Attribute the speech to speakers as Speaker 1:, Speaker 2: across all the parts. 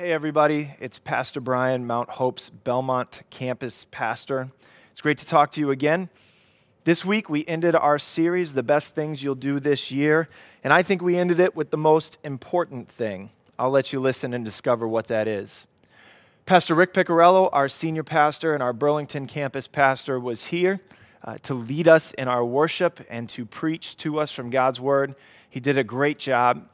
Speaker 1: Hey, everybody. It's Pastor Brian, Mount Hope's Belmont campus pastor. It's great to talk to you again. This week, we ended our series, The Best Things You'll Do This Year, and I think we ended it with the most important thing. I'll let you listen and discover what that is. Pastor Rick Piccarello, our senior pastor and our Burlington campus pastor, was here uh, to lead us in our worship and to preach to us from God's Word. He did a great job.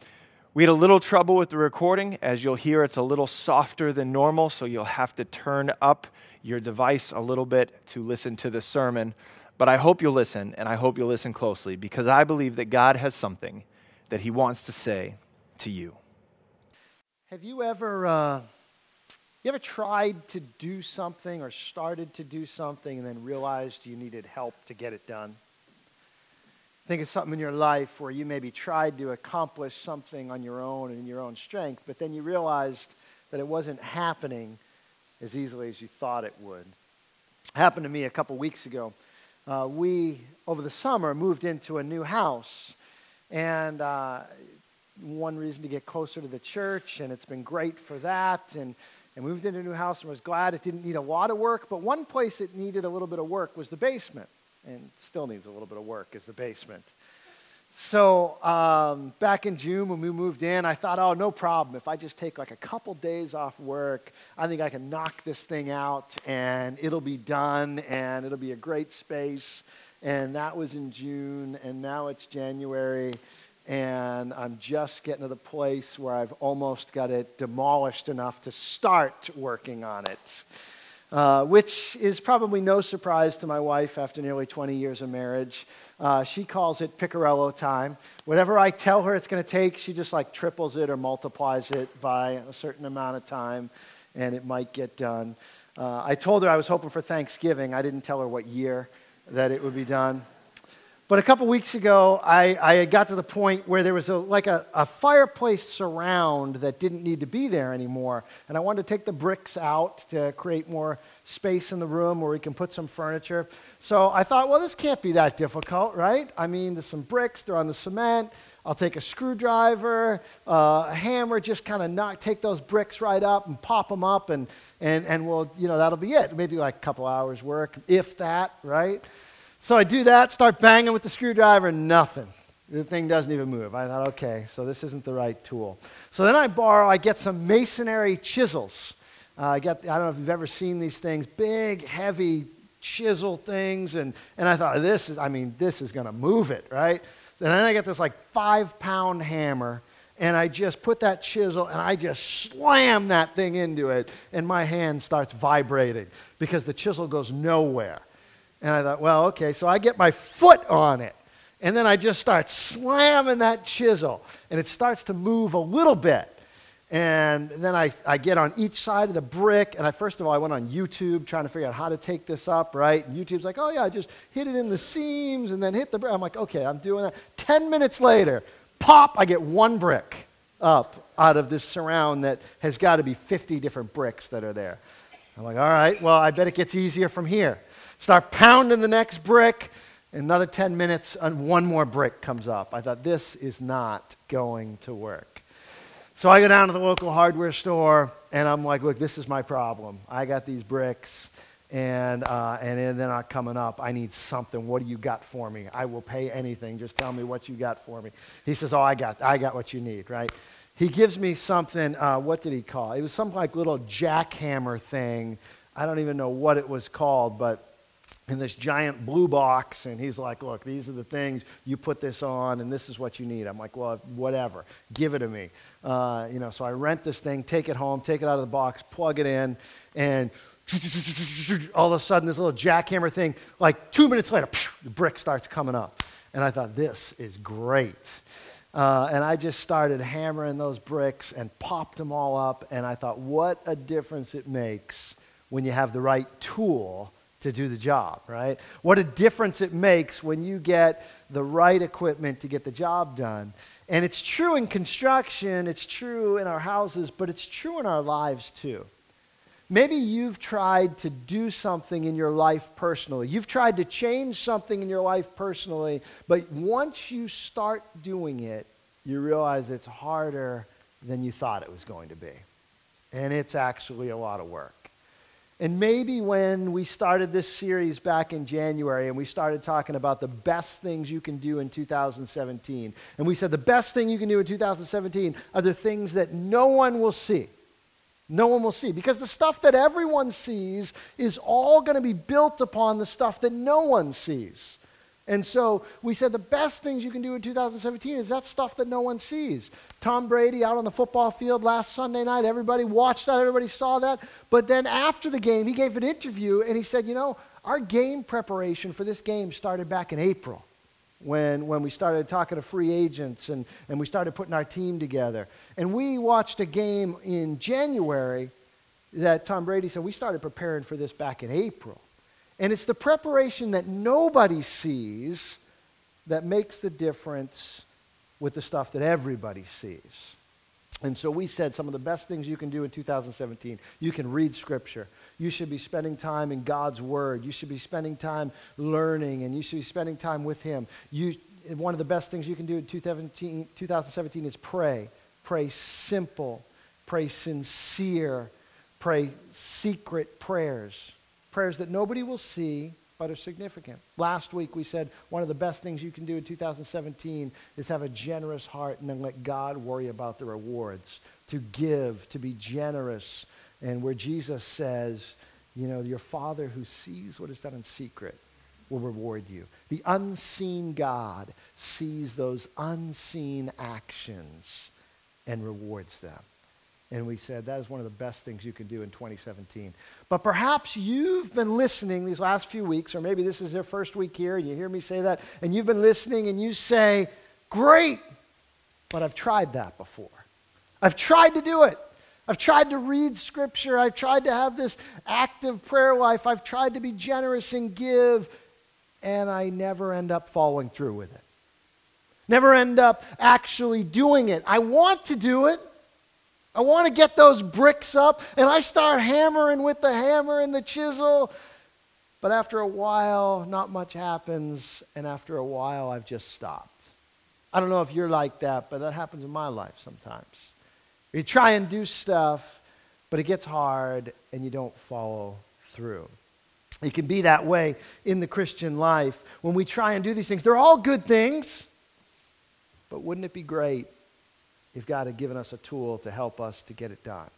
Speaker 1: We had a little trouble with the recording. As you'll hear, it's a little softer than normal, so you'll have to turn up your device a little bit to listen to the sermon. But I hope you'll listen, and I hope you'll listen closely, because I believe that God has something that He wants to say to you.
Speaker 2: Have you ever, uh, you ever tried to do something or started to do something and then realized you needed help to get it done? Think of something in your life where you maybe tried to accomplish something on your own and in your own strength, but then you realized that it wasn't happening as easily as you thought it would. It happened to me a couple weeks ago. Uh, we, over the summer, moved into a new house. And uh, one reason to get closer to the church, and it's been great for that. And, and moved into a new house and was glad it didn't need a lot of work. But one place it needed a little bit of work was the basement and still needs a little bit of work, is the basement. So um, back in June when we moved in, I thought, oh, no problem. If I just take like a couple days off work, I think I can knock this thing out and it'll be done and it'll be a great space. And that was in June, and now it's January, and I'm just getting to the place where I've almost got it demolished enough to start working on it uh, which is probably no surprise to my wife after nearly 20 years of marriage. Uh, she calls it Piccarello time. Whatever I tell her it's going to take, she just like triples it or multiplies it by a certain amount of time, and it might get done. Uh, I told her I was hoping for Thanksgiving. I didn't tell her what year that it would be done. But a couple weeks ago, I, I got to the point where there was a, like a, a fireplace surround that didn't need to be there anymore. And I wanted to take the bricks out to create more space in the room where we can put some furniture. So I thought, well, this can't be that difficult, right? I mean, there's some bricks, they're on the cement. I'll take a screwdriver, uh, a hammer, just kind of knock, take those bricks right up and pop them up, and, and, and we'll, you know, that'll be it. Maybe like a couple hours work, if that, right? So I do that, start banging with the screwdriver, nothing. The thing doesn't even move. I thought, okay, so this isn't the right tool. So then I borrow, I get some masonry chisels. Uh, I, get, I don't know if you've ever seen these things, big, heavy chisel things. And, and I thought, this is, I mean, this is going to move it, right? And then I get this like five pound hammer, and I just put that chisel and I just slam that thing into it, and my hand starts vibrating because the chisel goes nowhere. And I thought, well, okay, so I get my foot on it. And then I just start slamming that chisel. And it starts to move a little bit. And then I, I get on each side of the brick. And I, first of all, I went on YouTube trying to figure out how to take this up, right? And YouTube's like, oh, yeah, just hit it in the seams and then hit the brick. I'm like, okay, I'm doing that. Ten minutes later, pop, I get one brick up out of this surround that has got to be 50 different bricks that are there. I'm like, all right, well, I bet it gets easier from here. Start pounding the next brick. Another 10 minutes, and one more brick comes up. I thought, this is not going to work. So I go down to the local hardware store, and I'm like, look, this is my problem. I got these bricks, and, uh, and they're not coming up. I need something. What do you got for me? I will pay anything. Just tell me what you got for me. He says, oh, I got, I got what you need, right? He gives me something, uh, what did he call it? It was some like little jackhammer thing. I don't even know what it was called, but in this giant blue box, and he's like, Look, these are the things you put this on, and this is what you need. I'm like, Well, whatever, give it to me. Uh, you know, so I rent this thing, take it home, take it out of the box, plug it in, and all of a sudden, this little jackhammer thing, like two minutes later, the brick starts coming up. And I thought, This is great. Uh, and I just started hammering those bricks and popped them all up, and I thought, What a difference it makes when you have the right tool to do the job, right? What a difference it makes when you get the right equipment to get the job done. And it's true in construction, it's true in our houses, but it's true in our lives too. Maybe you've tried to do something in your life personally. You've tried to change something in your life personally, but once you start doing it, you realize it's harder than you thought it was going to be. And it's actually a lot of work. And maybe when we started this series back in January and we started talking about the best things you can do in 2017, and we said the best thing you can do in 2017 are the things that no one will see. No one will see. Because the stuff that everyone sees is all going to be built upon the stuff that no one sees. And so we said the best things you can do in 2017 is that stuff that no one sees. Tom Brady out on the football field last Sunday night, everybody watched that, everybody saw that. But then after the game, he gave an interview and he said, You know, our game preparation for this game started back in April when, when we started talking to free agents and, and we started putting our team together. And we watched a game in January that Tom Brady said, We started preparing for this back in April. And it's the preparation that nobody sees that makes the difference with the stuff that everybody sees. And so we said some of the best things you can do in 2017. You can read Scripture. You should be spending time in God's Word. You should be spending time learning, and you should be spending time with Him. You, one of the best things you can do in 2017, 2017 is pray. Pray simple, pray sincere, pray secret prayers prayers that nobody will see but are significant. Last week we said one of the best things you can do in 2017 is have a generous heart and then let God worry about the rewards. To give, to be generous. And where Jesus says, you know, your Father who sees what is done in secret will reward you. The unseen God sees those unseen actions and rewards them. And we said that is one of the best things you can do in 2017. But perhaps you've been listening these last few weeks, or maybe this is your first week here, and you hear me say that, and you've been listening and you say, Great, but I've tried that before. I've tried to do it. I've tried to read scripture. I've tried to have this active prayer life. I've tried to be generous and give, and I never end up following through with it. Never end up actually doing it. I want to do it. I want to get those bricks up, and I start hammering with the hammer and the chisel. But after a while, not much happens, and after a while, I've just stopped. I don't know if you're like that, but that happens in my life sometimes. You try and do stuff, but it gets hard, and you don't follow through. It can be that way in the Christian life when we try and do these things. They're all good things, but wouldn't it be great if God had given us a tool to help us to get it done.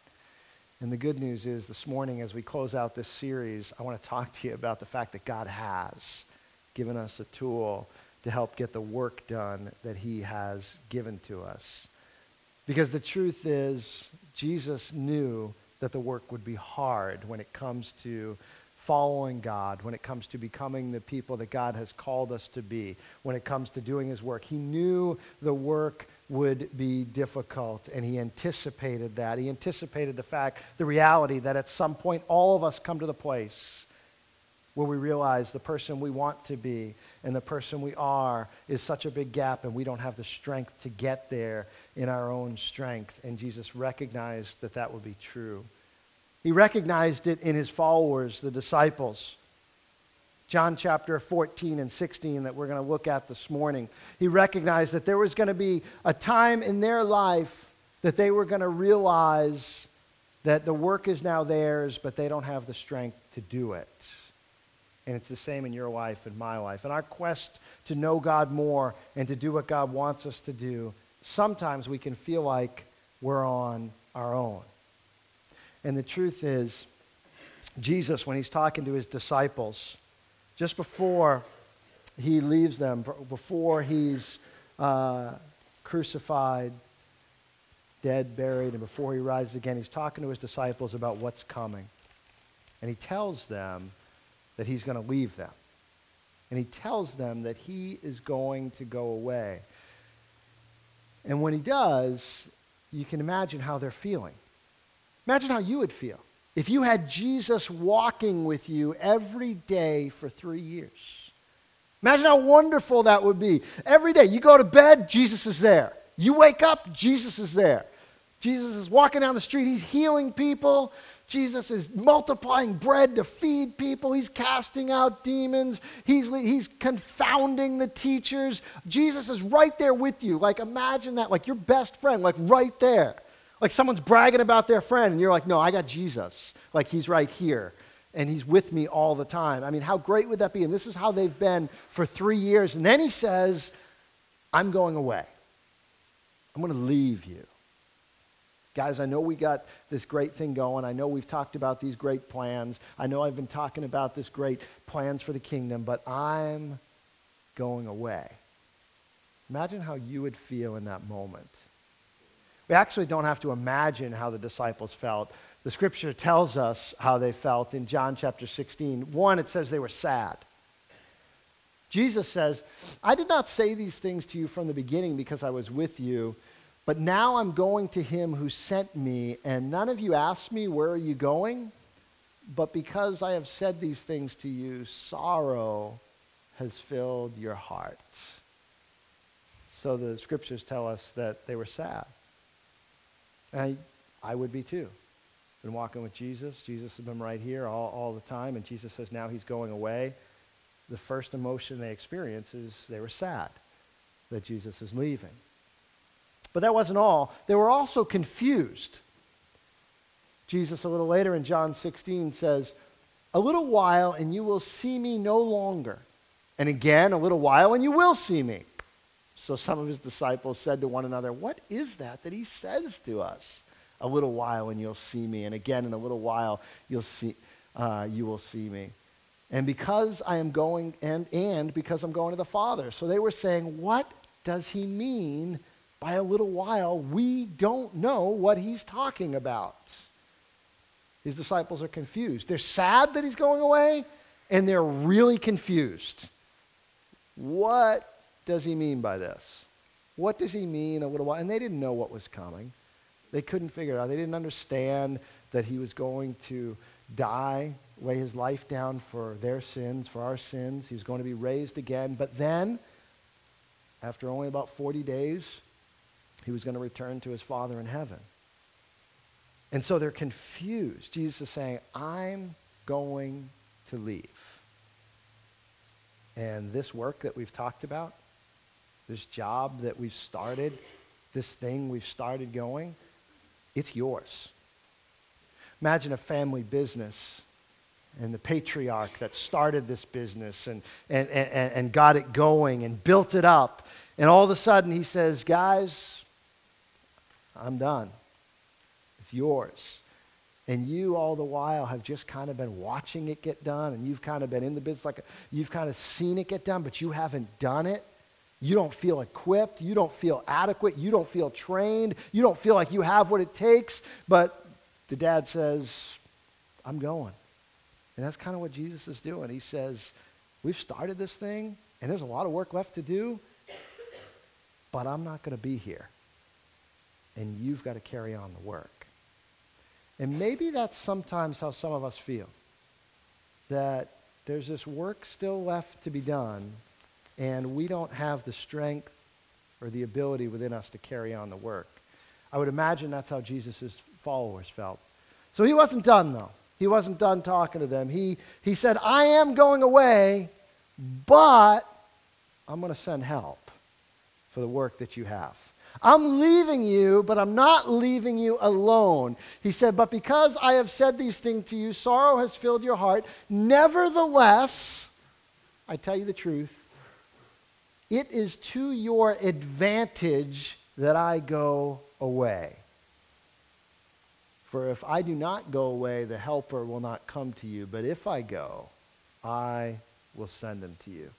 Speaker 2: And the good news is this morning, as we close out this series, I want to talk to you about the fact that God has given us a tool to help get the work done that he has given to us. Because the truth is, Jesus knew that the work would be hard when it comes to following God, when it comes to becoming the people that God has called us to be, when it comes to doing his work. He knew the work would be difficult, and he anticipated that. He anticipated the fact, the reality that at some point all of us come to the place where we realize the person we want to be and the person we are is such a big gap, and we don't have the strength to get there in our own strength. And Jesus recognized that that would be true. He recognized it in his followers, the disciples. John chapter 14 and 16 that we're going to look at this morning. He recognized that there was going to be a time in their life that they were going to realize that the work is now theirs, but they don't have the strength to do it. And it's the same in your life and my life. In our quest to know God more and to do what God wants us to do, sometimes we can feel like we're on our own. And the truth is, Jesus, when he's talking to his disciples, just before he leaves them, before he's uh, crucified, dead, buried, and before he rises again, he's talking to his disciples about what's coming. And he tells them that he's going to leave them. And he tells them that he is going to go away. And when he does, you can imagine how they're feeling. Imagine how you would feel. If you had Jesus walking with you every day for three years, imagine how wonderful that would be. Every day, you go to bed, Jesus is there. You wake up, Jesus is there. Jesus is walking down the street, he's healing people. Jesus is multiplying bread to feed people. He's casting out demons. He's, he's confounding the teachers. Jesus is right there with you. Like, imagine that, like your best friend, like right there. Like someone's bragging about their friend, and you're like, no, I got Jesus. Like he's right here, and he's with me all the time. I mean, how great would that be? And this is how they've been for three years. And then he says, I'm going away. I'm going to leave you. Guys, I know we got this great thing going. I know we've talked about these great plans. I know I've been talking about this great plans for the kingdom, but I'm going away. Imagine how you would feel in that moment. We actually don't have to imagine how the disciples felt. The scripture tells us how they felt in John chapter 16. One, it says they were sad. Jesus says, I did not say these things to you from the beginning because I was with you, but now I'm going to him who sent me, and none of you asked me, Where are you going? But because I have said these things to you, sorrow has filled your heart. So the scriptures tell us that they were sad. I, I would be too. Been walking with Jesus. Jesus has been right here all, all the time, and Jesus says now he's going away. The first emotion they experience is they were sad that Jesus is leaving. But that wasn't all. They were also confused. Jesus, a little later in John 16, says, A little while, and you will see me no longer. And again, a little while, and you will see me. So some of his disciples said to one another, What is that that he says to us? A little while and you'll see me. And again, in a little while, you'll see, uh, you will see me. And because I am going, and, and because I'm going to the Father. So they were saying, What does he mean by a little while? We don't know what he's talking about. His disciples are confused. They're sad that he's going away, and they're really confused. What does he mean by this? What does he mean a little while? And they didn't know what was coming. They couldn't figure it out. They didn't understand that he was going to die, lay his life down for their sins, for our sins. He was going to be raised again. But then, after only about 40 days, he was going to return to his Father in heaven. And so they're confused. Jesus is saying, I'm going to leave. And this work that we've talked about, this job that we've started, this thing we've started going, it's yours. Imagine a family business and the patriarch that started this business and, and, and, and got it going and built it up. And all of a sudden he says, Guys, I'm done. It's yours. And you, all the while, have just kind of been watching it get done, and you've kind of been in the business, like a, you've kind of seen it get done, but you haven't done it. You don't feel equipped. You don't feel adequate. You don't feel trained. You don't feel like you have what it takes. But the dad says, I'm going. And that's kind of what Jesus is doing. He says, We've started this thing, and there's a lot of work left to do, but I'm not going to be here. And you've got to carry on the work. And maybe that's sometimes how some of us feel that there's this work still left to be done, and we don't have the strength or the ability within us to carry on the work. I would imagine that's how Jesus' followers felt. So he wasn't done, though. He wasn't done talking to them. He, he said, I am going away, but I'm going to send help for the work that you have. I'm leaving you, but I'm not leaving you alone. He said, But because I have said these things to you, sorrow has filled your heart. Nevertheless, I tell you the truth, it is to your advantage that I go away. For if I do not go away, the helper will not come to you. But if I go, I will send him to you.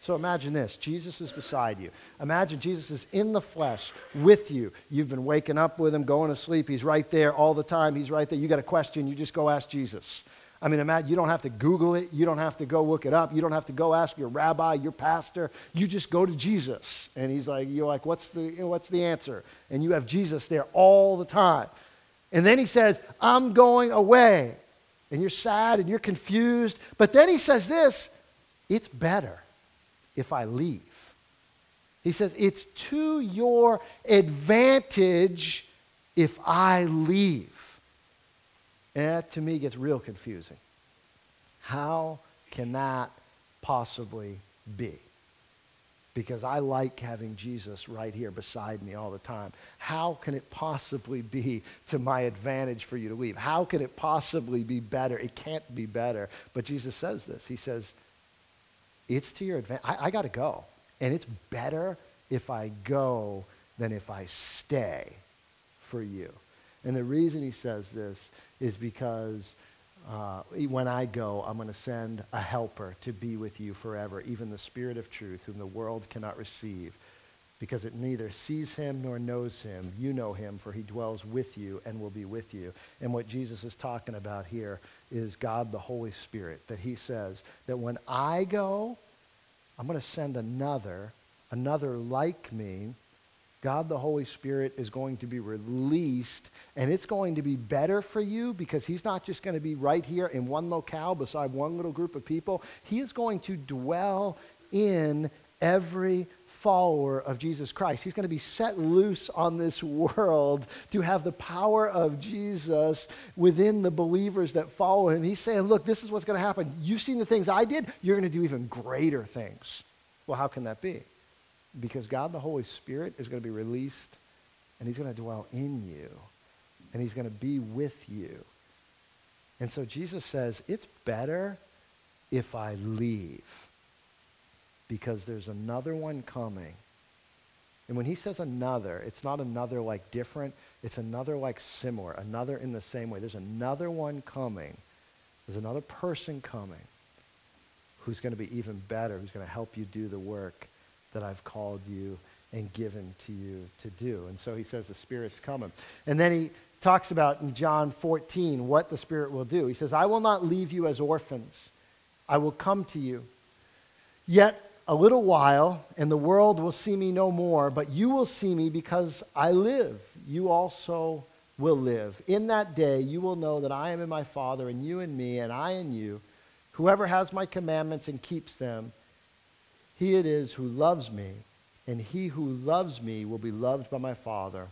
Speaker 2: So imagine this Jesus is beside you. Imagine Jesus is in the flesh with you. You've been waking up with him, going to sleep. He's right there all the time. He's right there. You got a question, you just go ask Jesus. I mean, imagine, you don't have to Google it. You don't have to go look it up. You don't have to go ask your rabbi, your pastor. You just go to Jesus. And he's like, you're like, what's the, what's the answer? And you have Jesus there all the time. And then he says, I'm going away. And you're sad and you're confused. But then he says this it's better if I leave. He says, It's to your advantage if I leave. And that to me gets real confusing. How can that possibly be? because I like having Jesus right here beside me all the time. How can it possibly be to my advantage for you to leave? How can it possibly be better? It can't be better. But Jesus says this. He says, It's to your advantage. I, I got to go. And it's better if I go than if I stay for you. And the reason he says this is because uh, when I go, I'm going to send a helper to be with you forever, even the Spirit of truth, whom the world cannot receive, because it neither sees him nor knows him. You know him, for he dwells with you and will be with you. And what Jesus is talking about here is God the Holy Spirit, that he says that when I go, I'm going to send another, another like me, God the Holy Spirit is going to be released, and it's going to be better for you because He's not just going to be right here in one locale beside one little group of people. He is going to dwell in every follower of Jesus Christ. He's going to be set loose on this world to have the power of Jesus within the believers that follow him. He's saying, Look, this is what's going to happen. You've seen the things I did, you're going to do even greater things. Well, how can that be? Because God the Holy Spirit is going to be released and he's going to dwell in you and he's going to be with you. And so Jesus says, it's better if I leave because there's another one coming. And when he says another, it's not another like different, it's another like similar, another in the same way. There's another one coming. There's another person coming who's going to be even better, who's going to help you do the work that I've called you and given to you to do. And so he says the Spirit's coming. And then he talks about in John 14 what the Spirit will do. He says, I will not leave you as orphans, I will come to you. Yet a little while, and the world will see me no more, but you will see me because I live. You also will live. In that day, you will know that I am in my Father, and you in me, and I in you. Whoever has my commandments and keeps them, he it is who loves me, and he who loves me will be loved by my Father,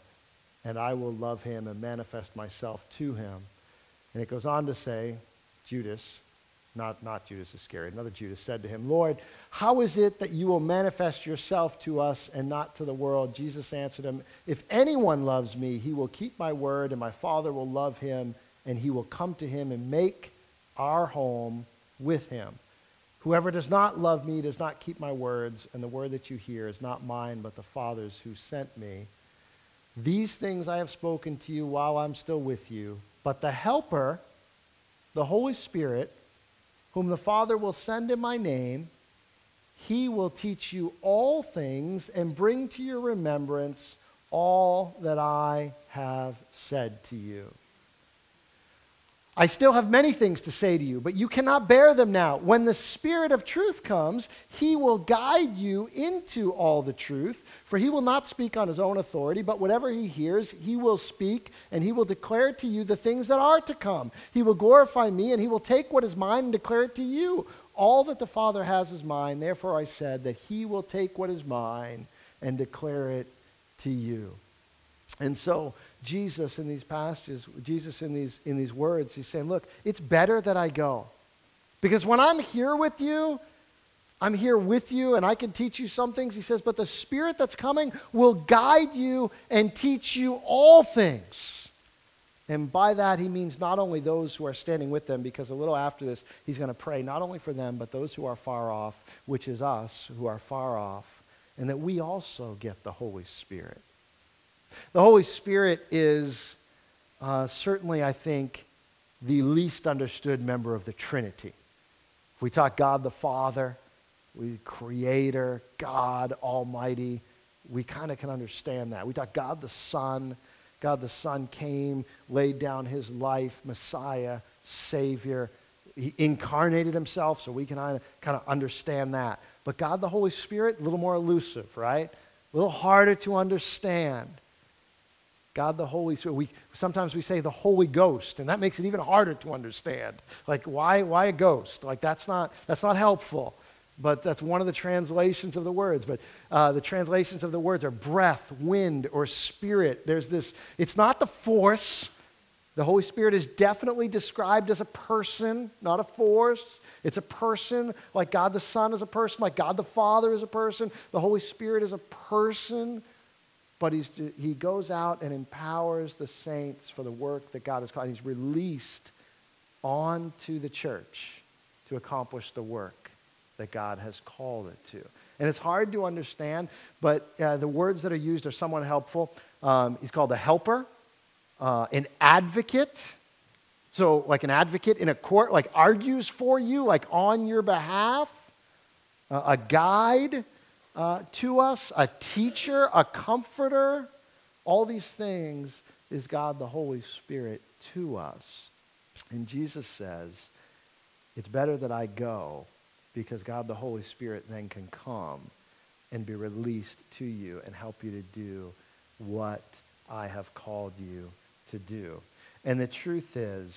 Speaker 2: and I will love him and manifest myself to him. And it goes on to say, Judas, not, not Judas Iscariot, another Judas said to him, Lord, how is it that you will manifest yourself to us and not to the world? Jesus answered him, If anyone loves me, he will keep my word, and my Father will love him, and he will come to him and make our home with him. Whoever does not love me does not keep my words, and the word that you hear is not mine, but the Father's who sent me. These things I have spoken to you while I'm still with you. But the Helper, the Holy Spirit, whom the Father will send in my name, he will teach you all things and bring to your remembrance all that I have said to you. I still have many things to say to you, but you cannot bear them now. When the Spirit of truth comes, he will guide you into all the truth, for he will not speak on his own authority, but whatever he hears, he will speak, and he will declare to you the things that are to come. He will glorify me, and he will take what is mine and declare it to you. All that the Father has is mine. Therefore, I said that he will take what is mine and declare it to you. And so, Jesus in these passages, Jesus in these, in these words, he's saying, Look, it's better that I go. Because when I'm here with you, I'm here with you and I can teach you some things. He says, But the Spirit that's coming will guide you and teach you all things. And by that, he means not only those who are standing with them, because a little after this, he's going to pray not only for them, but those who are far off, which is us who are far off, and that we also get the Holy Spirit. The Holy Spirit is uh, certainly, I think, the least understood member of the Trinity. If we talk God the Father, we Creator, God Almighty, we kind of can understand that. We talk God the Son. God the Son came, laid down his life, Messiah, Savior. He incarnated himself, so we can kind of understand that. But God the Holy Spirit, a little more elusive, right? A little harder to understand. God the Holy Spirit. We, sometimes we say the Holy Ghost, and that makes it even harder to understand. Like, why, why a ghost? Like, that's not, that's not helpful. But that's one of the translations of the words. But uh, the translations of the words are breath, wind, or spirit. There's this, it's not the force, The Holy Spirit is definitely described as a person, not a force. It's a person, like God the Son is a person, like God the Father is a person. The Holy Spirit is a person, but he's, he goes out and empowers the saints for the work that God has called. He's released onto the church to accomplish the work that God has called it to. And it's hard to understand, but uh, the words that are used are somewhat helpful. Um, he's called a helper, uh, an advocate. So, like an advocate in a court, like argues for you, like on your behalf, uh, a guide uh, to us, a teacher, a comforter. All these things is God the Holy Spirit to us. And Jesus says, It's better that I go because God the Holy Spirit then can come and be released to you and help you to do what I have called you to do. And the truth is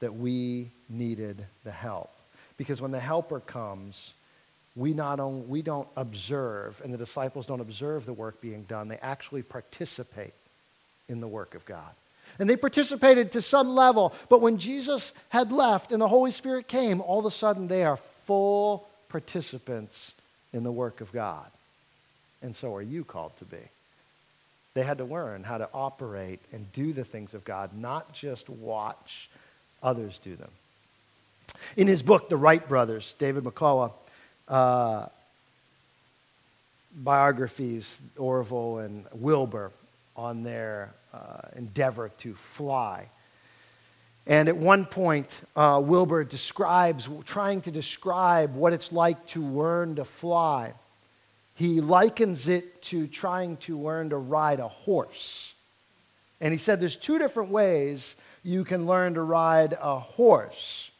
Speaker 2: that we needed the help. Because when the helper comes, we, not only, we don't observe, and the disciples don't observe the work being done, they actually participate in the work of God. And they participated to some level, but when Jesus had left and the Holy Spirit came, all of a sudden they are full participants in the work of God. And so are you called to be. They had to learn how to operate and do the things of God, not just watch others do them. In his book, The Wright Brothers, David McCullough, uh, biographies, Orville and Wilbur, on their uh, endeavor to fly. And at one point, uh, Wilbur describes, trying to describe what it's like to learn to fly. He likens it to trying to learn to ride a horse. And he said there's two different ways you can learn to ride a horse.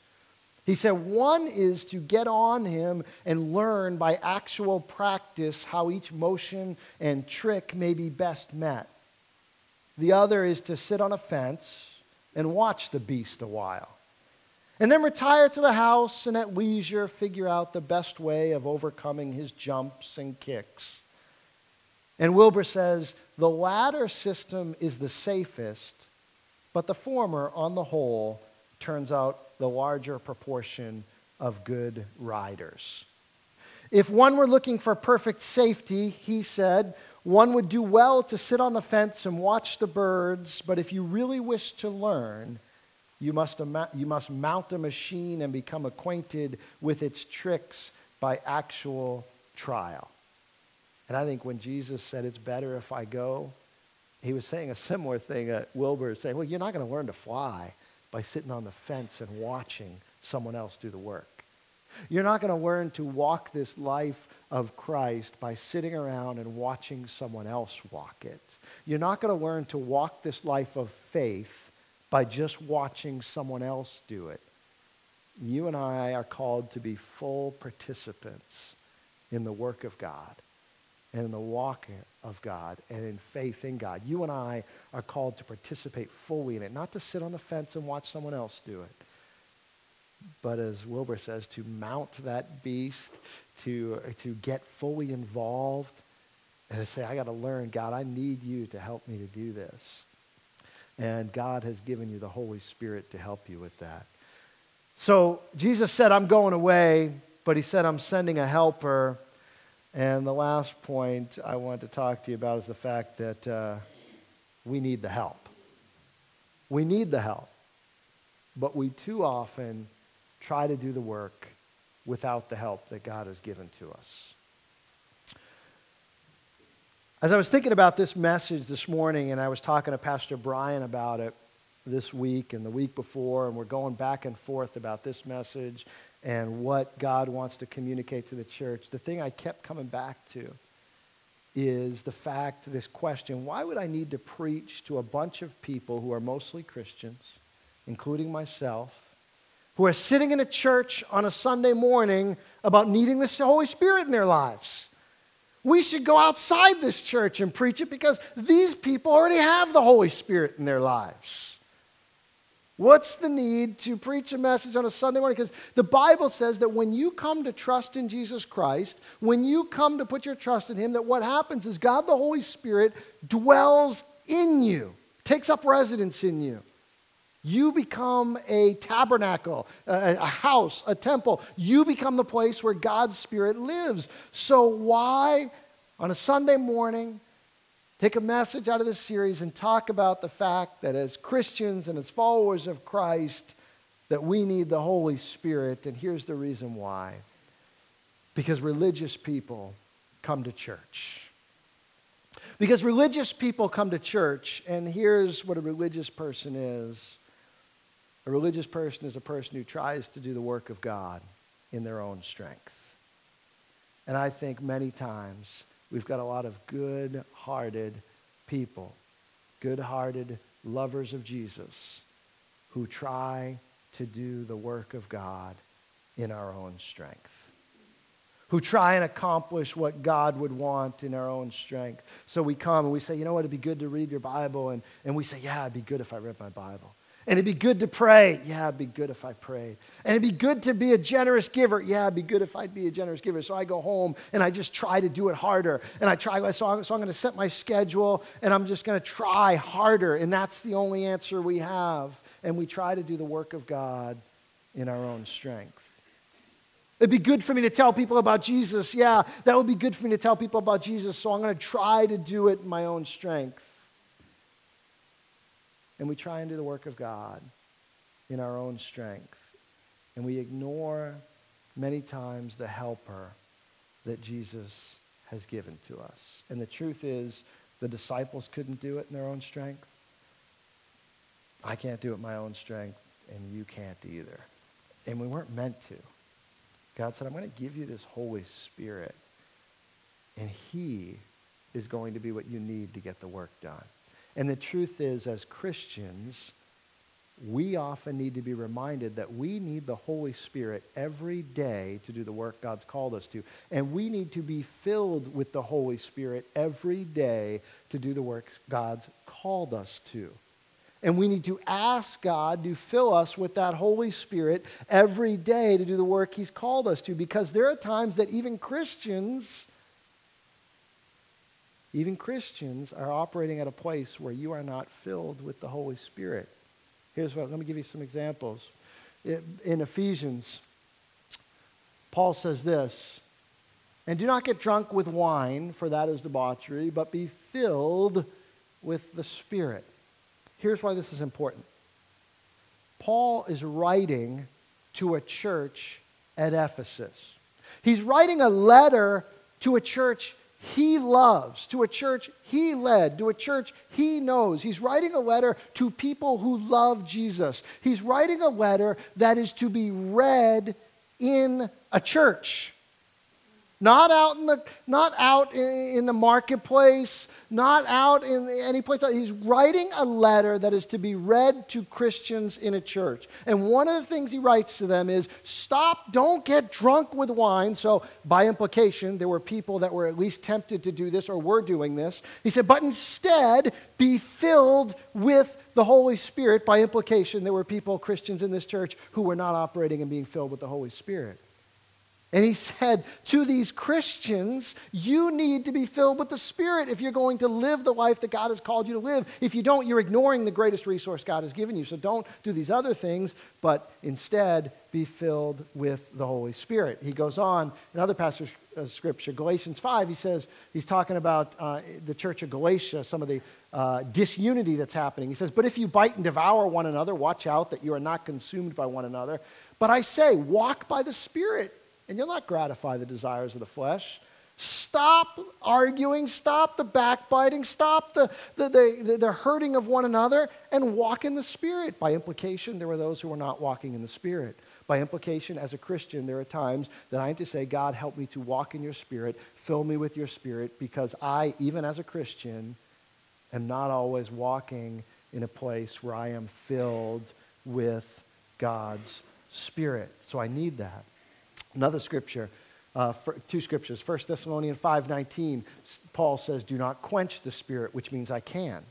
Speaker 2: He said one is to get on him and learn by actual practice how each motion and trick may be best met. The other is to sit on a fence and watch the beast a while. And then retire to the house and at leisure figure out the best way of overcoming his jumps and kicks. And Wilbur says the latter system is the safest, but the former, on the whole, turns out the larger proportion of good riders. If one were looking for perfect safety, he said, one would do well to sit on the fence and watch the birds, but if you really wish to learn, you must, you must mount a machine and become acquainted with its tricks by actual trial. And I think when Jesus said, It's better if I go, he was saying a similar thing at Wilbur, saying, Well, you're not going to learn to fly by sitting on the fence and watching someone else do the work. You're not going to learn to walk this life of Christ by sitting around and watching someone else walk it. You're not going to learn to walk this life of faith by just watching someone else do it. You and I are called to be full participants in the work of God and in the walk of God and in faith in God. You and I are called to participate fully in it, not to sit on the fence and watch someone else do it but as Wilbur says, to mount that beast, to, to get fully involved, and to say, I got to learn, God, I need you to help me to do this. And God has given you the Holy Spirit to help you with that. So Jesus said, I'm going away, but he said, I'm sending a helper. And the last point I want to talk to you about is the fact that uh, we need the help. We need the help. But we too often try to do the work without the help that God has given to us. As I was thinking about this message this morning, and I was talking to Pastor Brian about it this week and the week before, and we're going back and forth about this message and what God wants to communicate to the church, the thing I kept coming back to is the fact, this question why would I need to preach to a bunch of people who are mostly Christians, including myself, who are sitting in a church on a Sunday morning about needing the Holy Spirit in their lives. We should go outside this church and preach it because these people already have the Holy Spirit in their lives. What's the need to preach a message on a Sunday morning? Because the Bible says that when you come to trust in Jesus Christ, when you come to put your trust in Him, that what happens is God the Holy Spirit dwells in you, takes up residence in you. You become a tabernacle, a, a, house, a temple. You become the place where God's Spirit lives. So, why on a Sunday morning take a message out of this series and talk about the fact that as Christians and as followers of Christ, that we need the Holy Spirit? And here's the reason why because religious people come to church. Because religious people come to church, and here's what a religious person is a religious person is a person who tries to do the work of God in their own strength. And I think many times we've got a lot of good hearted people, good hearted lovers of Jesus, who try to do the work of God in our own strength who try and accomplish what God would want in our own strength. So we come and we say, you know what, it'd be good to read your Bible. And, and we say, yeah, it'd be good if I read my Bible. And it'd be good to pray. Yeah, it'd be good if I prayed. And it'd be good to be a generous giver. Yeah, it'd be good if I'd be a generous giver. So I go home and I just try to do it harder. And I try, so I'm, so I'm going to set my schedule and I'm just going to try harder. And that's the only answer we have. And we try to do the work of God in our own strength. It'd be good for me to tell people about Jesus. Yeah, that would be good for me to tell people about Jesus, so I'm going to try to do it in my own strength. And we try and do the work of God in our own strength. And we ignore many times the helper that Jesus has given to us. And the truth is, the disciples couldn't do it in their own strength. I can't do it my own strength, and you can't either. And we weren't meant to. God said, I'm going to give you this Holy Spirit, and He is going to be what you need to get the work done. And the truth is, as Christians, we often need to be reminded that we need the Holy Spirit every day to do the work God's called us to. And we need to be filled with the Holy Spirit every day to do the work God's called us to. And we need to ask God to fill us with that Holy Spirit every day to do the work He's called us to. Because there are times that even Christians, even Christians are operating at a place where you are not filled with the Holy Spirit. Here's what, let me give you some examples. In Ephesians, Paul says this And do not get drunk with wine, for that is debauchery, but be filled with the Spirit Here's why this is important Paul is writing to a church at Ephesus. He's writing a letter to a church he loves, to a church he led, to a church he knows. He's writing a letter to people who love Jesus. He's writing a letter that is to be read in a church. Not out in the, not out in the marketplace, not out in any place. He's writing a letter that is to be read to Christians in a church. And one of the things he writes to them is stop, don't get drunk with wine. So, by implication, there were people that were at least tempted to do this or were doing this. He said, but instead, be filled with the Holy Spirit. By implication, there were people, Christians in this church, who were not operating and being filled with the Holy Spirit. And he said to these Christians, you need to be filled with the Spirit if you're going to live the life that God has called you to live. If you don't, you're ignoring the greatest resource God has given you. So don't do these other things, but instead be filled with the Holy Spirit. He goes on in other passages of Scripture, Galatians 5, he says, he's talking about uh, the church of Galatia, some of the uh, disunity that's happening. He says, But if you bite and devour one another, watch out that you are not consumed by one another. But I say, walk by the Spirit and you'll not gratify the desires of the flesh. Stop arguing, stop the backbiting, stop the, the, the, the, hurting of one another, and walk in the Spirit. By implication, there were those who were not walking in the Spirit. By implication, as a Christian, there are times that I need to say, God, help me to walk in your Spirit, fill me with your Spirit, because I, even as a Christian, am not always walking in a place where I am filled with God's Spirit. So I need that. Another scripture, uh, two scriptures. 1 Thessalonians 5.19, Paul says, do not quench the spirit, which means I can,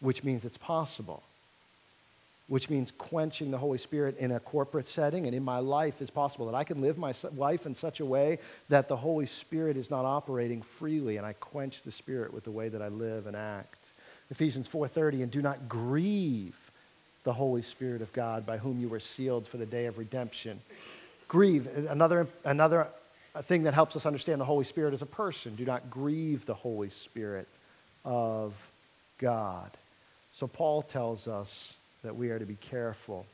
Speaker 2: which means it's possible, which means quenching the Holy Spirit in a corporate setting and in my life is possible, that I can live my life in such a way that the Holy Spirit is not operating freely and I quench the Spirit with the way that I live and act. Ephesians 4.30, and do not grieve the Holy Spirit of God, by whom you were sealed for the day of redemption. Grieve, another, another thing that helps us understand the Holy Spirit as a person. Do not grieve the Holy Spirit of God. So Paul tells us that we are to be careful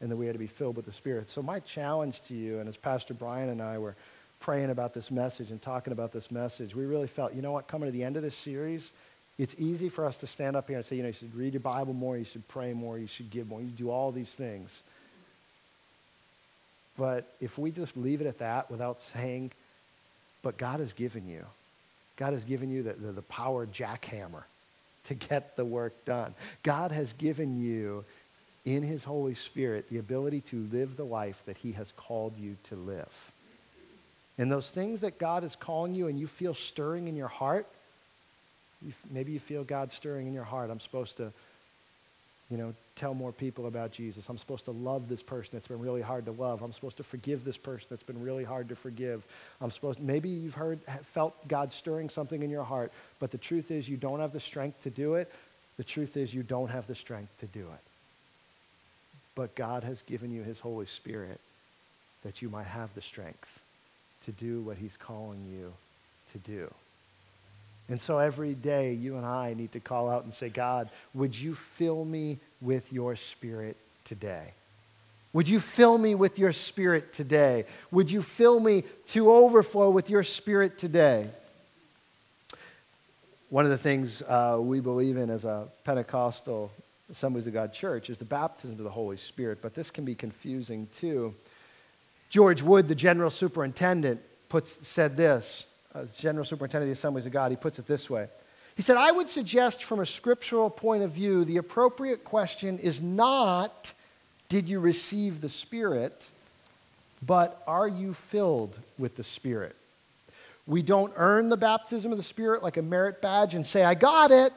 Speaker 2: and that we are to be filled with the Spirit. So my challenge to you, and as Pastor Brian and I were praying about this message and talking about this message, we really felt, you know what, coming to the end of this series, it's easy for us to stand up here and say, you know, you should read your Bible more, you should pray more, you should give more, you do all these things. But if we just leave it at that without saying, but God has given you, God has given you the, the, the power jackhammer to get the work done. God has given you in his Holy Spirit the ability to live the life that he has called you to live. And those things that God is calling you and you feel stirring in your heart, you, maybe you feel God stirring in your heart. I'm supposed to, you know, tell more people about Jesus. I'm supposed to love this person that's been really hard to love. I'm supposed to forgive this person that's been really hard to forgive. I'm supposed maybe you've heard felt God stirring something in your heart, but the truth is you don't have the strength to do it. The truth is you don't have the strength to do it. But God has given you his Holy Spirit that you might have the strength to do what he's calling you to do. And so every day, you and I need to call out and say, God, would you fill me with your spirit today? Would you fill me with your spirit today? Would you fill me to overflow with your spirit today? One of the things uh, we believe in as a Pentecostal Assemblies of God church is the baptism of the Holy Spirit, but this can be confusing too. George Wood, the general superintendent, puts, said this uh, General Superintendent of the Assemblies of God, he puts it this way. He said, I would suggest from a scriptural point of view, the appropriate question is not, did you receive the Spirit, but are you filled with the Spirit? We don't earn the baptism of the Spirit like a merit badge and say, I got it.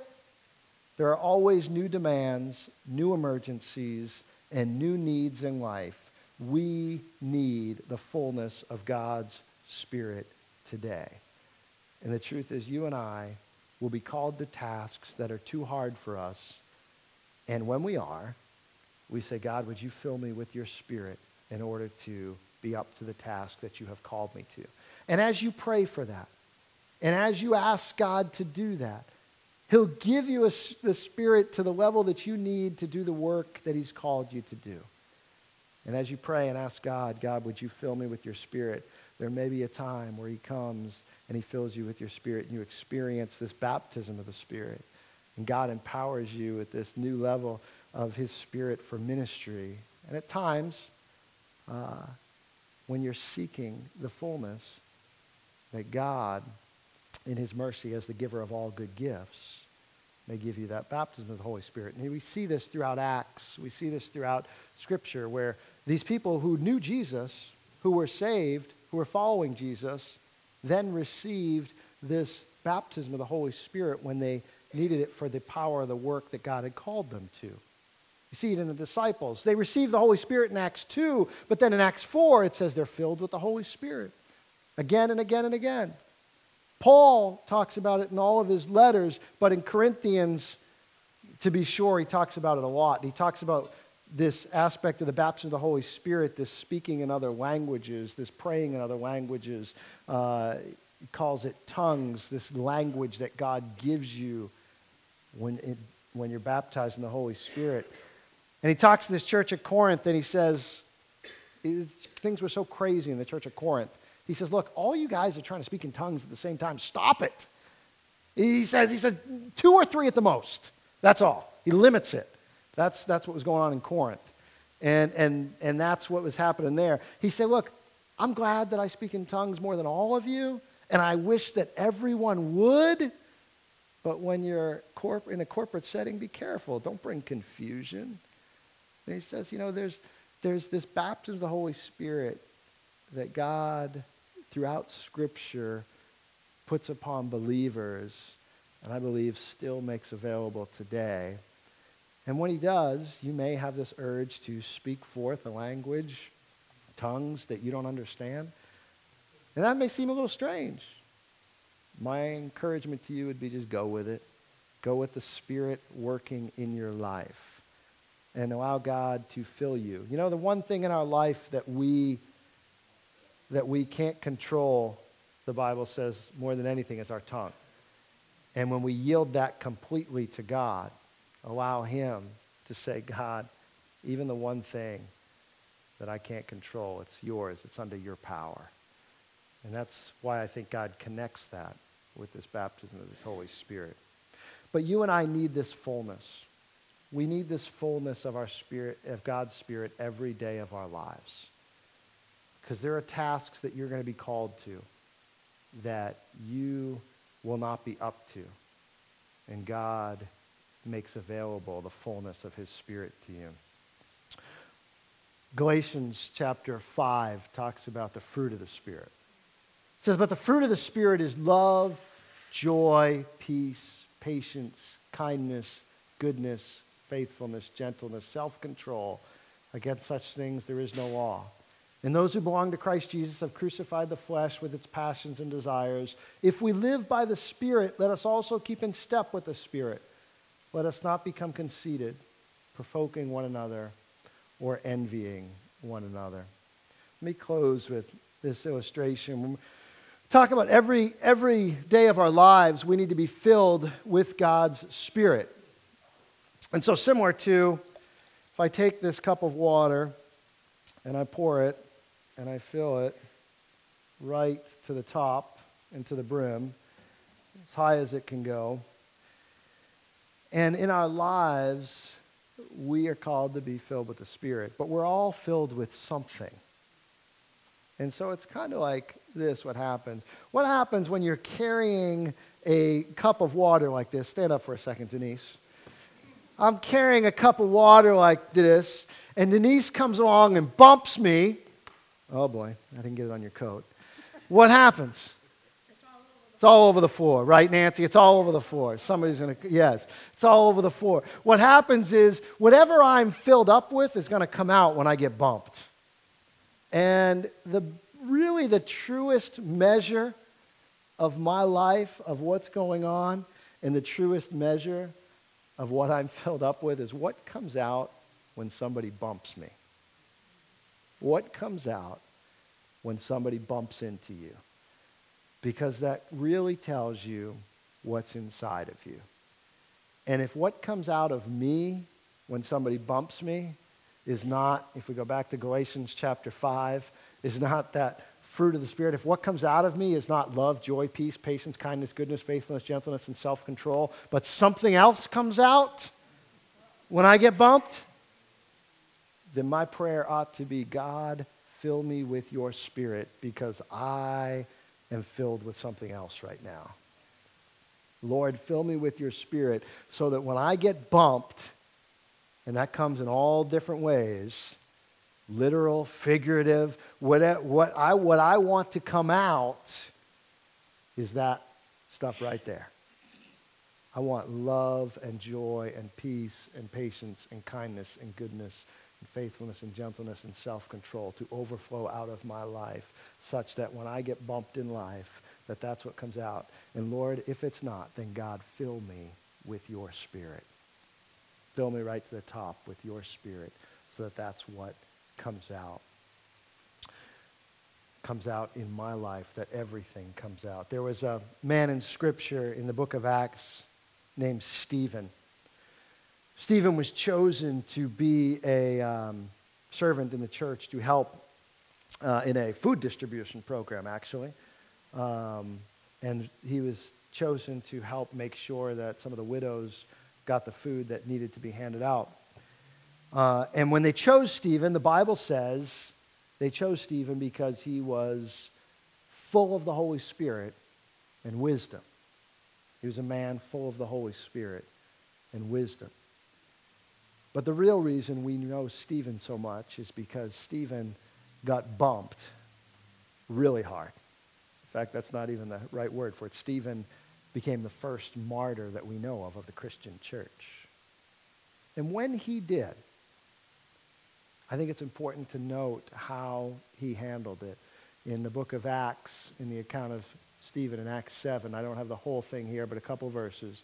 Speaker 2: There are always new demands, new emergencies, and new needs in life. We need the fullness of God's Spirit today. And the truth is, you and I will be called to tasks that are too hard for us. And when we are, we say, God, would you fill me with your spirit in order to be up to the task that you have called me to? And as you pray for that, and as you ask God to do that, He'll give you a, the Spirit to the level that you need to do the work that He's called you to do. And as you pray and ask God, God, would you fill me with your Spirit? There may be a time where He comes and he fills you with your spirit and you experience this baptism of the spirit. And god empowers you at this new level of his spirit for ministry. And at times uh, when you're seeking the fullness that god in his mercy as the giver of all good gifts may give you that baptism of the holy spirit. And we see this throughout acts. We see this throughout scripture where these people who knew jesus who were saved who were following jesus then received this baptism of the Holy Spirit when they needed it for the power of the work that God had called them to. You see it in the disciples. They received the Holy Spirit in Acts 2, but then in Acts 4, it says they're filled with the Holy Spirit again and again and again. Paul talks about it in all of his letters, but in Corinthians, to be sure, he talks about it a lot. He talks about this aspect of the baptism of the Holy Spirit, this speaking in other languages, this praying in other languages, uh, calls it tongues, this language that God gives you when, it, when you're baptized in the Holy Spirit. And he talks to this church at Corinth and he says, things were so crazy in the church of Corinth. He says, Look, all you guys are trying to speak in tongues at the same time. Stop it. He says, he says, two or three at the most. That's all. He limits it. That's, that's what was going on in Corinth. And, and, and that's what was happening there. He said, Look, I'm glad that I speak in tongues more than all of you, and I wish that everyone would. But when you're corp- in a corporate setting, be careful. Don't bring confusion. And he says, you know, there's, there's this baptism of the Holy Spirit that God, throughout Scripture, puts upon believers, and I believe still makes available today. And when he does, you may have this urge to speak forth a language, tongues that you don't understand. And that may seem a little strange. My encouragement to you would be just go with it. Go with the Spirit working in your life. and allow God to fill you. You know, the one thing in our life that we that we can't control, the Bible says more than anything is our tongue. And when we yield that completely to God, allow him to say, God, even the one thing that I can't control, it's yours. It's under your power. And that's why I think God connects that with this baptism of this Holy Spirit. But you and I need this fullness. We need this fullness of our spirit, of God's Spirit every day of our lives. Because there are tasks that you're going to be called to that you will not be up to. And God makes available the fullness of his Spirit to you. Galatians chapter 5 talks about the fruit of the Spirit. It says, But the fruit of the Spirit is love, joy, peace, patience, kindness, goodness, faithfulness, gentleness, self control. Against such things there is no law. And those who belong to Christ Jesus have crucified the flesh with its passions and desires. If we live by the Spirit, let us also keep in step with the Spirit. Let us not become conceited, provoking one another, or envying one another. Let me close with this illustration. Talk about every, every day of our lives, we need to be filled with God's Spirit. And so, similar to if I take this cup of water and I pour it and I fill it right to the top and to the brim, as high as it can go. And in our lives, we are called to be filled with the Spirit, but we're all filled with something. And so it's kind of like this what happens. What happens when you're carrying a cup of water like this? Stand up for a second, Denise. I'm carrying a cup of water like this, and Denise comes along and bumps me. Oh boy, I didn't get it on your coat. What happens? It's all over the floor, right, Nancy? It's all over the floor. Somebody's going to, yes, it's all over the floor. What happens is whatever I'm filled up with is going to come out when I get bumped. And the really the truest measure of my life, of what's going on, and the truest measure of what I'm filled up with is what comes out when somebody bumps me. What comes out when somebody bumps into you? Because that really tells you what's inside of you. And if what comes out of me when somebody bumps me is not, if we go back to Galatians chapter 5, is not that fruit of the Spirit, if what comes out of me is not love, joy, peace, patience, kindness, goodness, faithfulness, gentleness, and self control, but something else comes out when I get bumped, then my prayer ought to be God, fill me with your Spirit because I am filled with something else right now. Lord, fill me with your spirit so that when I get bumped, and that comes in all different ways literal, figurative, what, what, I, what I want to come out is that stuff right there. I want love and joy and peace and patience and kindness and goodness and faithfulness and gentleness and self-control to overflow out of my life such that when I get bumped in life, that that's what comes out. And Lord, if it's not, then God, fill me with your spirit. Fill me right to the top with your spirit so that that's what comes out. Comes out in my life, that everything comes out. There was a man in Scripture in the book of Acts named Stephen. Stephen was chosen to be a um, servant in the church to help uh, in a food distribution program, actually. Um, and he was chosen to help make sure that some of the widows got the food that needed to be handed out. Uh, and when they chose Stephen, the Bible says they chose Stephen because he was full of the Holy Spirit and wisdom. He was a man full of the Holy Spirit and wisdom. But the real reason we know Stephen so much is because Stephen got bumped really hard. In fact, that's not even the right word for it. Stephen became the first martyr that we know of of the Christian church. And when he did, I think it's important to note how he handled it. In the book of Acts, in the account of Stephen in Acts 7, I don't have the whole thing here, but a couple verses.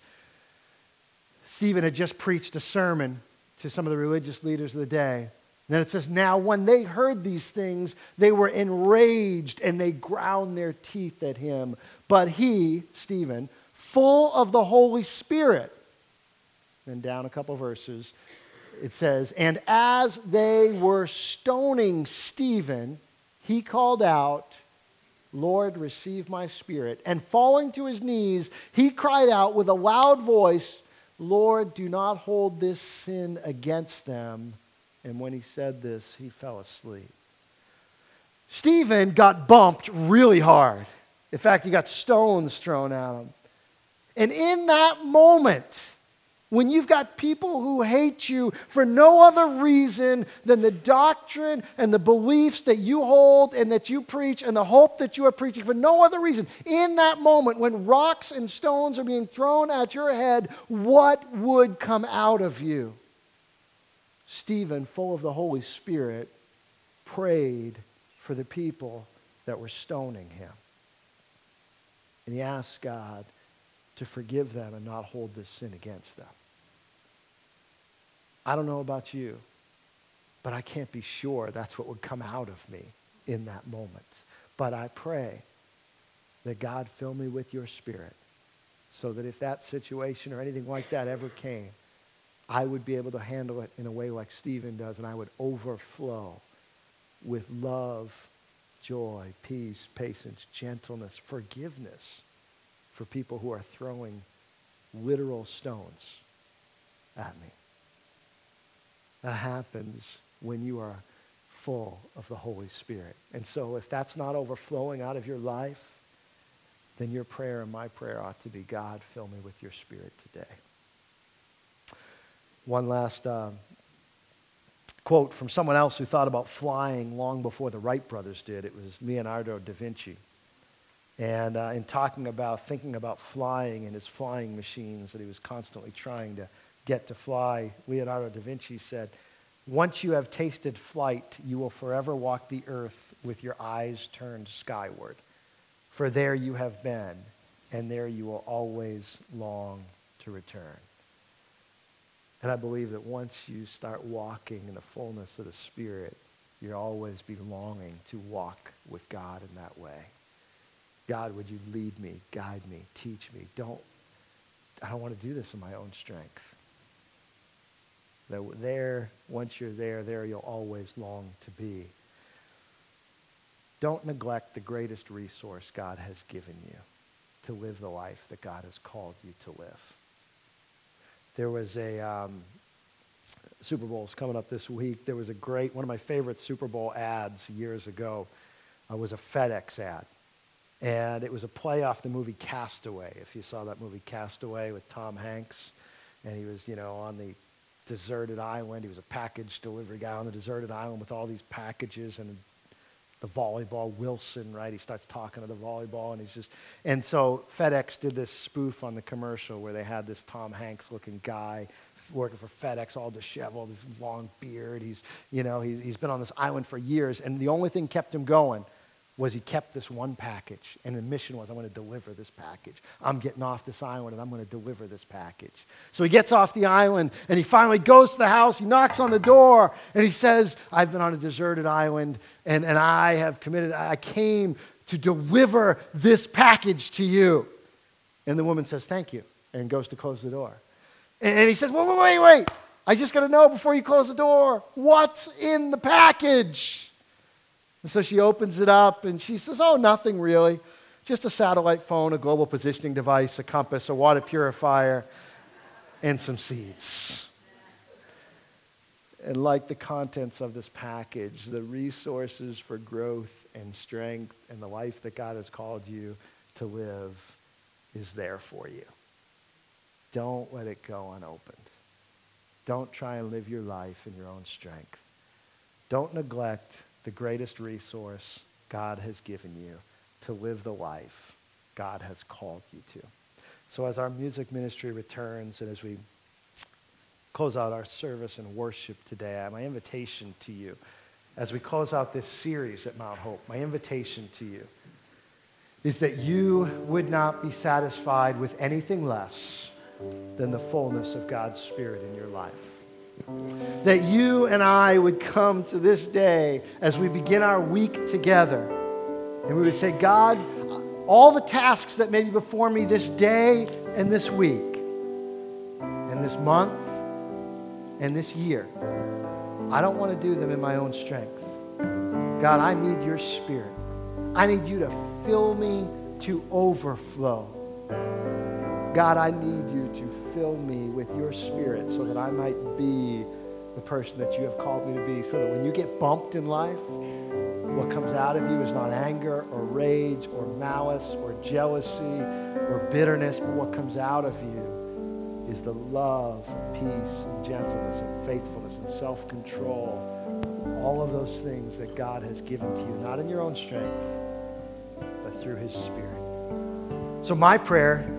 Speaker 2: Stephen had just preached a sermon to some of the religious leaders of the day. then it says, Now when they heard these things, they were enraged and they ground their teeth at him. But he, Stephen, full of the Holy Spirit, then down a couple verses, it says, And as they were stoning Stephen, he called out, Lord, receive my spirit. And falling to his knees, he cried out with a loud voice, Lord, do not hold this sin against them. And when he said this, he fell asleep. Stephen got bumped really hard. In fact, he got stones thrown at him. And in that moment, when you've got people who hate you for no other reason than the doctrine and the beliefs that you hold and that you preach and the hope that you are preaching, for no other reason, in that moment when rocks and stones are being thrown at your head, what would come out of you? Stephen, full of the Holy Spirit, prayed for the people that were stoning him. And he asked God to forgive them and not hold this sin against them. I don't know about you, but I can't be sure that's what would come out of me in that moment. But I pray that God fill me with your spirit so that if that situation or anything like that ever came, I would be able to handle it in a way like Stephen does, and I would overflow with love, joy, peace, patience, gentleness, forgiveness for people who are throwing literal stones at me. That happens when you are full of the Holy Spirit. And so if that's not overflowing out of your life, then your prayer and my prayer ought to be, God, fill me with your spirit today. One last uh, quote from someone else who thought about flying long before the Wright brothers did. It was Leonardo da Vinci. And uh, in talking about, thinking about flying and his flying machines that he was constantly trying to get to fly, Leonardo da Vinci said, Once you have tasted flight, you will forever walk the earth with your eyes turned skyward. For there you have been, and there you will always long to return. And I believe that once you start walking in the fullness of the Spirit, you'll always be longing to walk with God in that way. God, would you lead me, guide me, teach me? Don't, I don't want to do this in my own strength. That there, once you're there, there you'll always long to be. Don't neglect the greatest resource God has given you to live the life that God has called you to live. There was a um, Super Bowl's coming up this week. There was a great, one of my favorite Super Bowl ads years ago uh, was a FedEx ad. And it was a play off the movie Castaway, if you saw that movie Castaway with Tom Hanks. And he was, you know, on the deserted island. He was a package delivery guy on the deserted island with all these packages and the volleyball, Wilson, right? He starts talking to the volleyball and he's just, and so FedEx did this spoof on the commercial where they had this Tom Hanks looking guy working for FedEx, all disheveled, this long beard. He's, you know, he's, he's been on this island for years and the only thing kept him going was he kept this one package. And the mission was, I'm going to deliver this package. I'm getting off this island and I'm going to deliver this package. So he gets off the island and he finally goes to the house. He knocks on the door and he says, I've been on a deserted island and, and I have committed, I came to deliver this package to you. And the woman says, Thank you, and goes to close the door. And, and he says, Wait, wait, wait, wait. I just got to know before you close the door what's in the package. And so she opens it up and she says, Oh, nothing really. Just a satellite phone, a global positioning device, a compass, a water purifier, and some seeds. And like the contents of this package, the resources for growth and strength and the life that God has called you to live is there for you. Don't let it go unopened. Don't try and live your life in your own strength. Don't neglect the greatest resource God has given you to live the life God has called you to. So as our music ministry returns and as we close out our service and worship today, my invitation to you, as we close out this series at Mount Hope, my invitation to you is that you would not be satisfied with anything less than the fullness of God's Spirit in your life. That you and I would come to this day as we begin our week together and we would say, God, all the tasks that may be before me this day and this week and this month and this year, I don't want to do them in my own strength. God, I need your spirit. I need you to fill me to overflow. God, I need you to fill me with your spirit so that I might be the person that you have called me to be. So that when you get bumped in life, what comes out of you is not anger or rage or malice or jealousy or bitterness, but what comes out of you is the love, peace, and gentleness, and faithfulness, and self control. All of those things that God has given to you, not in your own strength, but through His Spirit. So, my prayer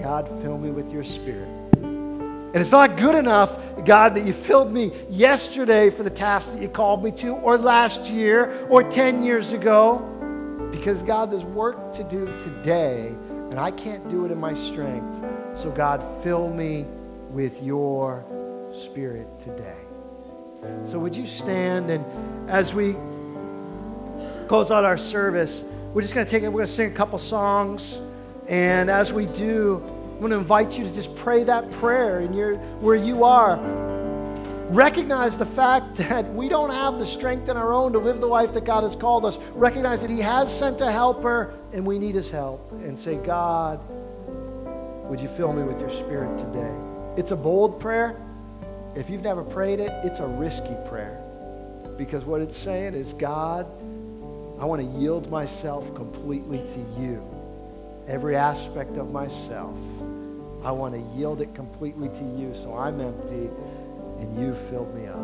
Speaker 2: God, fill me with your spirit. And it's not good enough, God, that you filled me yesterday for the task that you called me to, or last year, or 10 years ago. Because, God, there's work to do today, and I can't do it in my strength. So, God, fill me with your spirit today. So, would you stand and as we close out our service, we're just going to take it, we're going to sing a couple songs. And as we do, I want to invite you to just pray that prayer in your, where you are. Recognize the fact that we don't have the strength in our own to live the life that God has called us. Recognize that He has sent a helper and we need His help. And say, God, would you fill me with your spirit today? It's a bold prayer. If you've never prayed it, it's a risky prayer. Because what it's saying is, God, I want to yield myself completely to you every aspect of myself. I want to yield it completely to you so I'm empty and you filled me up.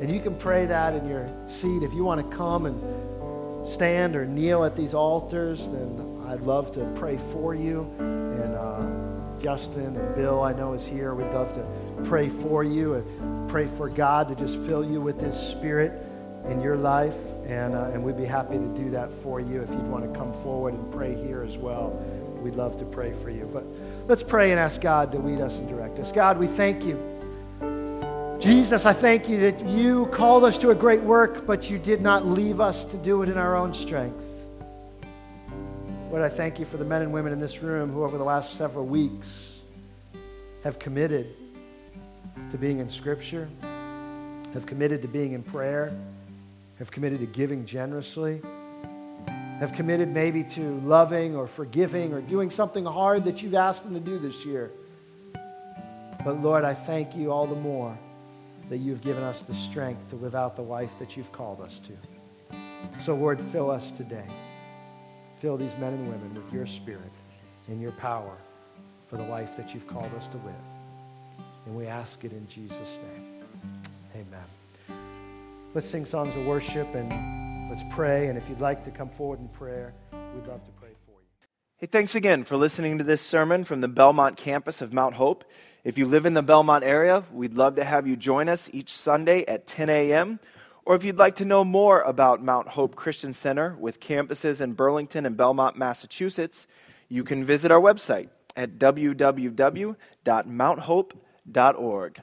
Speaker 2: And you can pray that in your seat. If you want to come and stand or kneel at these altars, then I'd love to pray for you. And uh, Justin and Bill, I know, is here. We'd love to pray for you and pray for God to just fill you with His Spirit in your life. And, uh, and we'd be happy to do that for you if you'd want to come forward and pray here as well. We'd love to pray for you. But let's pray and ask God to lead us and direct us. God, we thank you. Jesus, I thank you that you called us to a great work, but you did not leave us to do it in our own strength. Lord, I thank you for the men and women in this room who, over the last several weeks, have committed to being in Scripture, have committed to being in prayer have committed to giving generously, have committed maybe to loving or forgiving or doing something hard that you've asked them to do this year. But Lord, I thank you all the more that you've given us the strength to live out the life that you've called us to. So, Lord, fill us today. Fill these men and women with your spirit and your power for the life that you've called us to live. And we ask it in Jesus' name. Amen. Let's sing songs of worship and let's pray. And if you'd like to come forward in prayer, we'd love to pray for you.
Speaker 1: Hey, thanks again for listening to this sermon from the Belmont campus of Mount Hope. If you live in the Belmont area, we'd love to have you join us each Sunday at 10 a.m. Or if you'd like to know more about Mount Hope Christian Center with campuses in Burlington and Belmont, Massachusetts, you can visit our website at www.mounthope.org.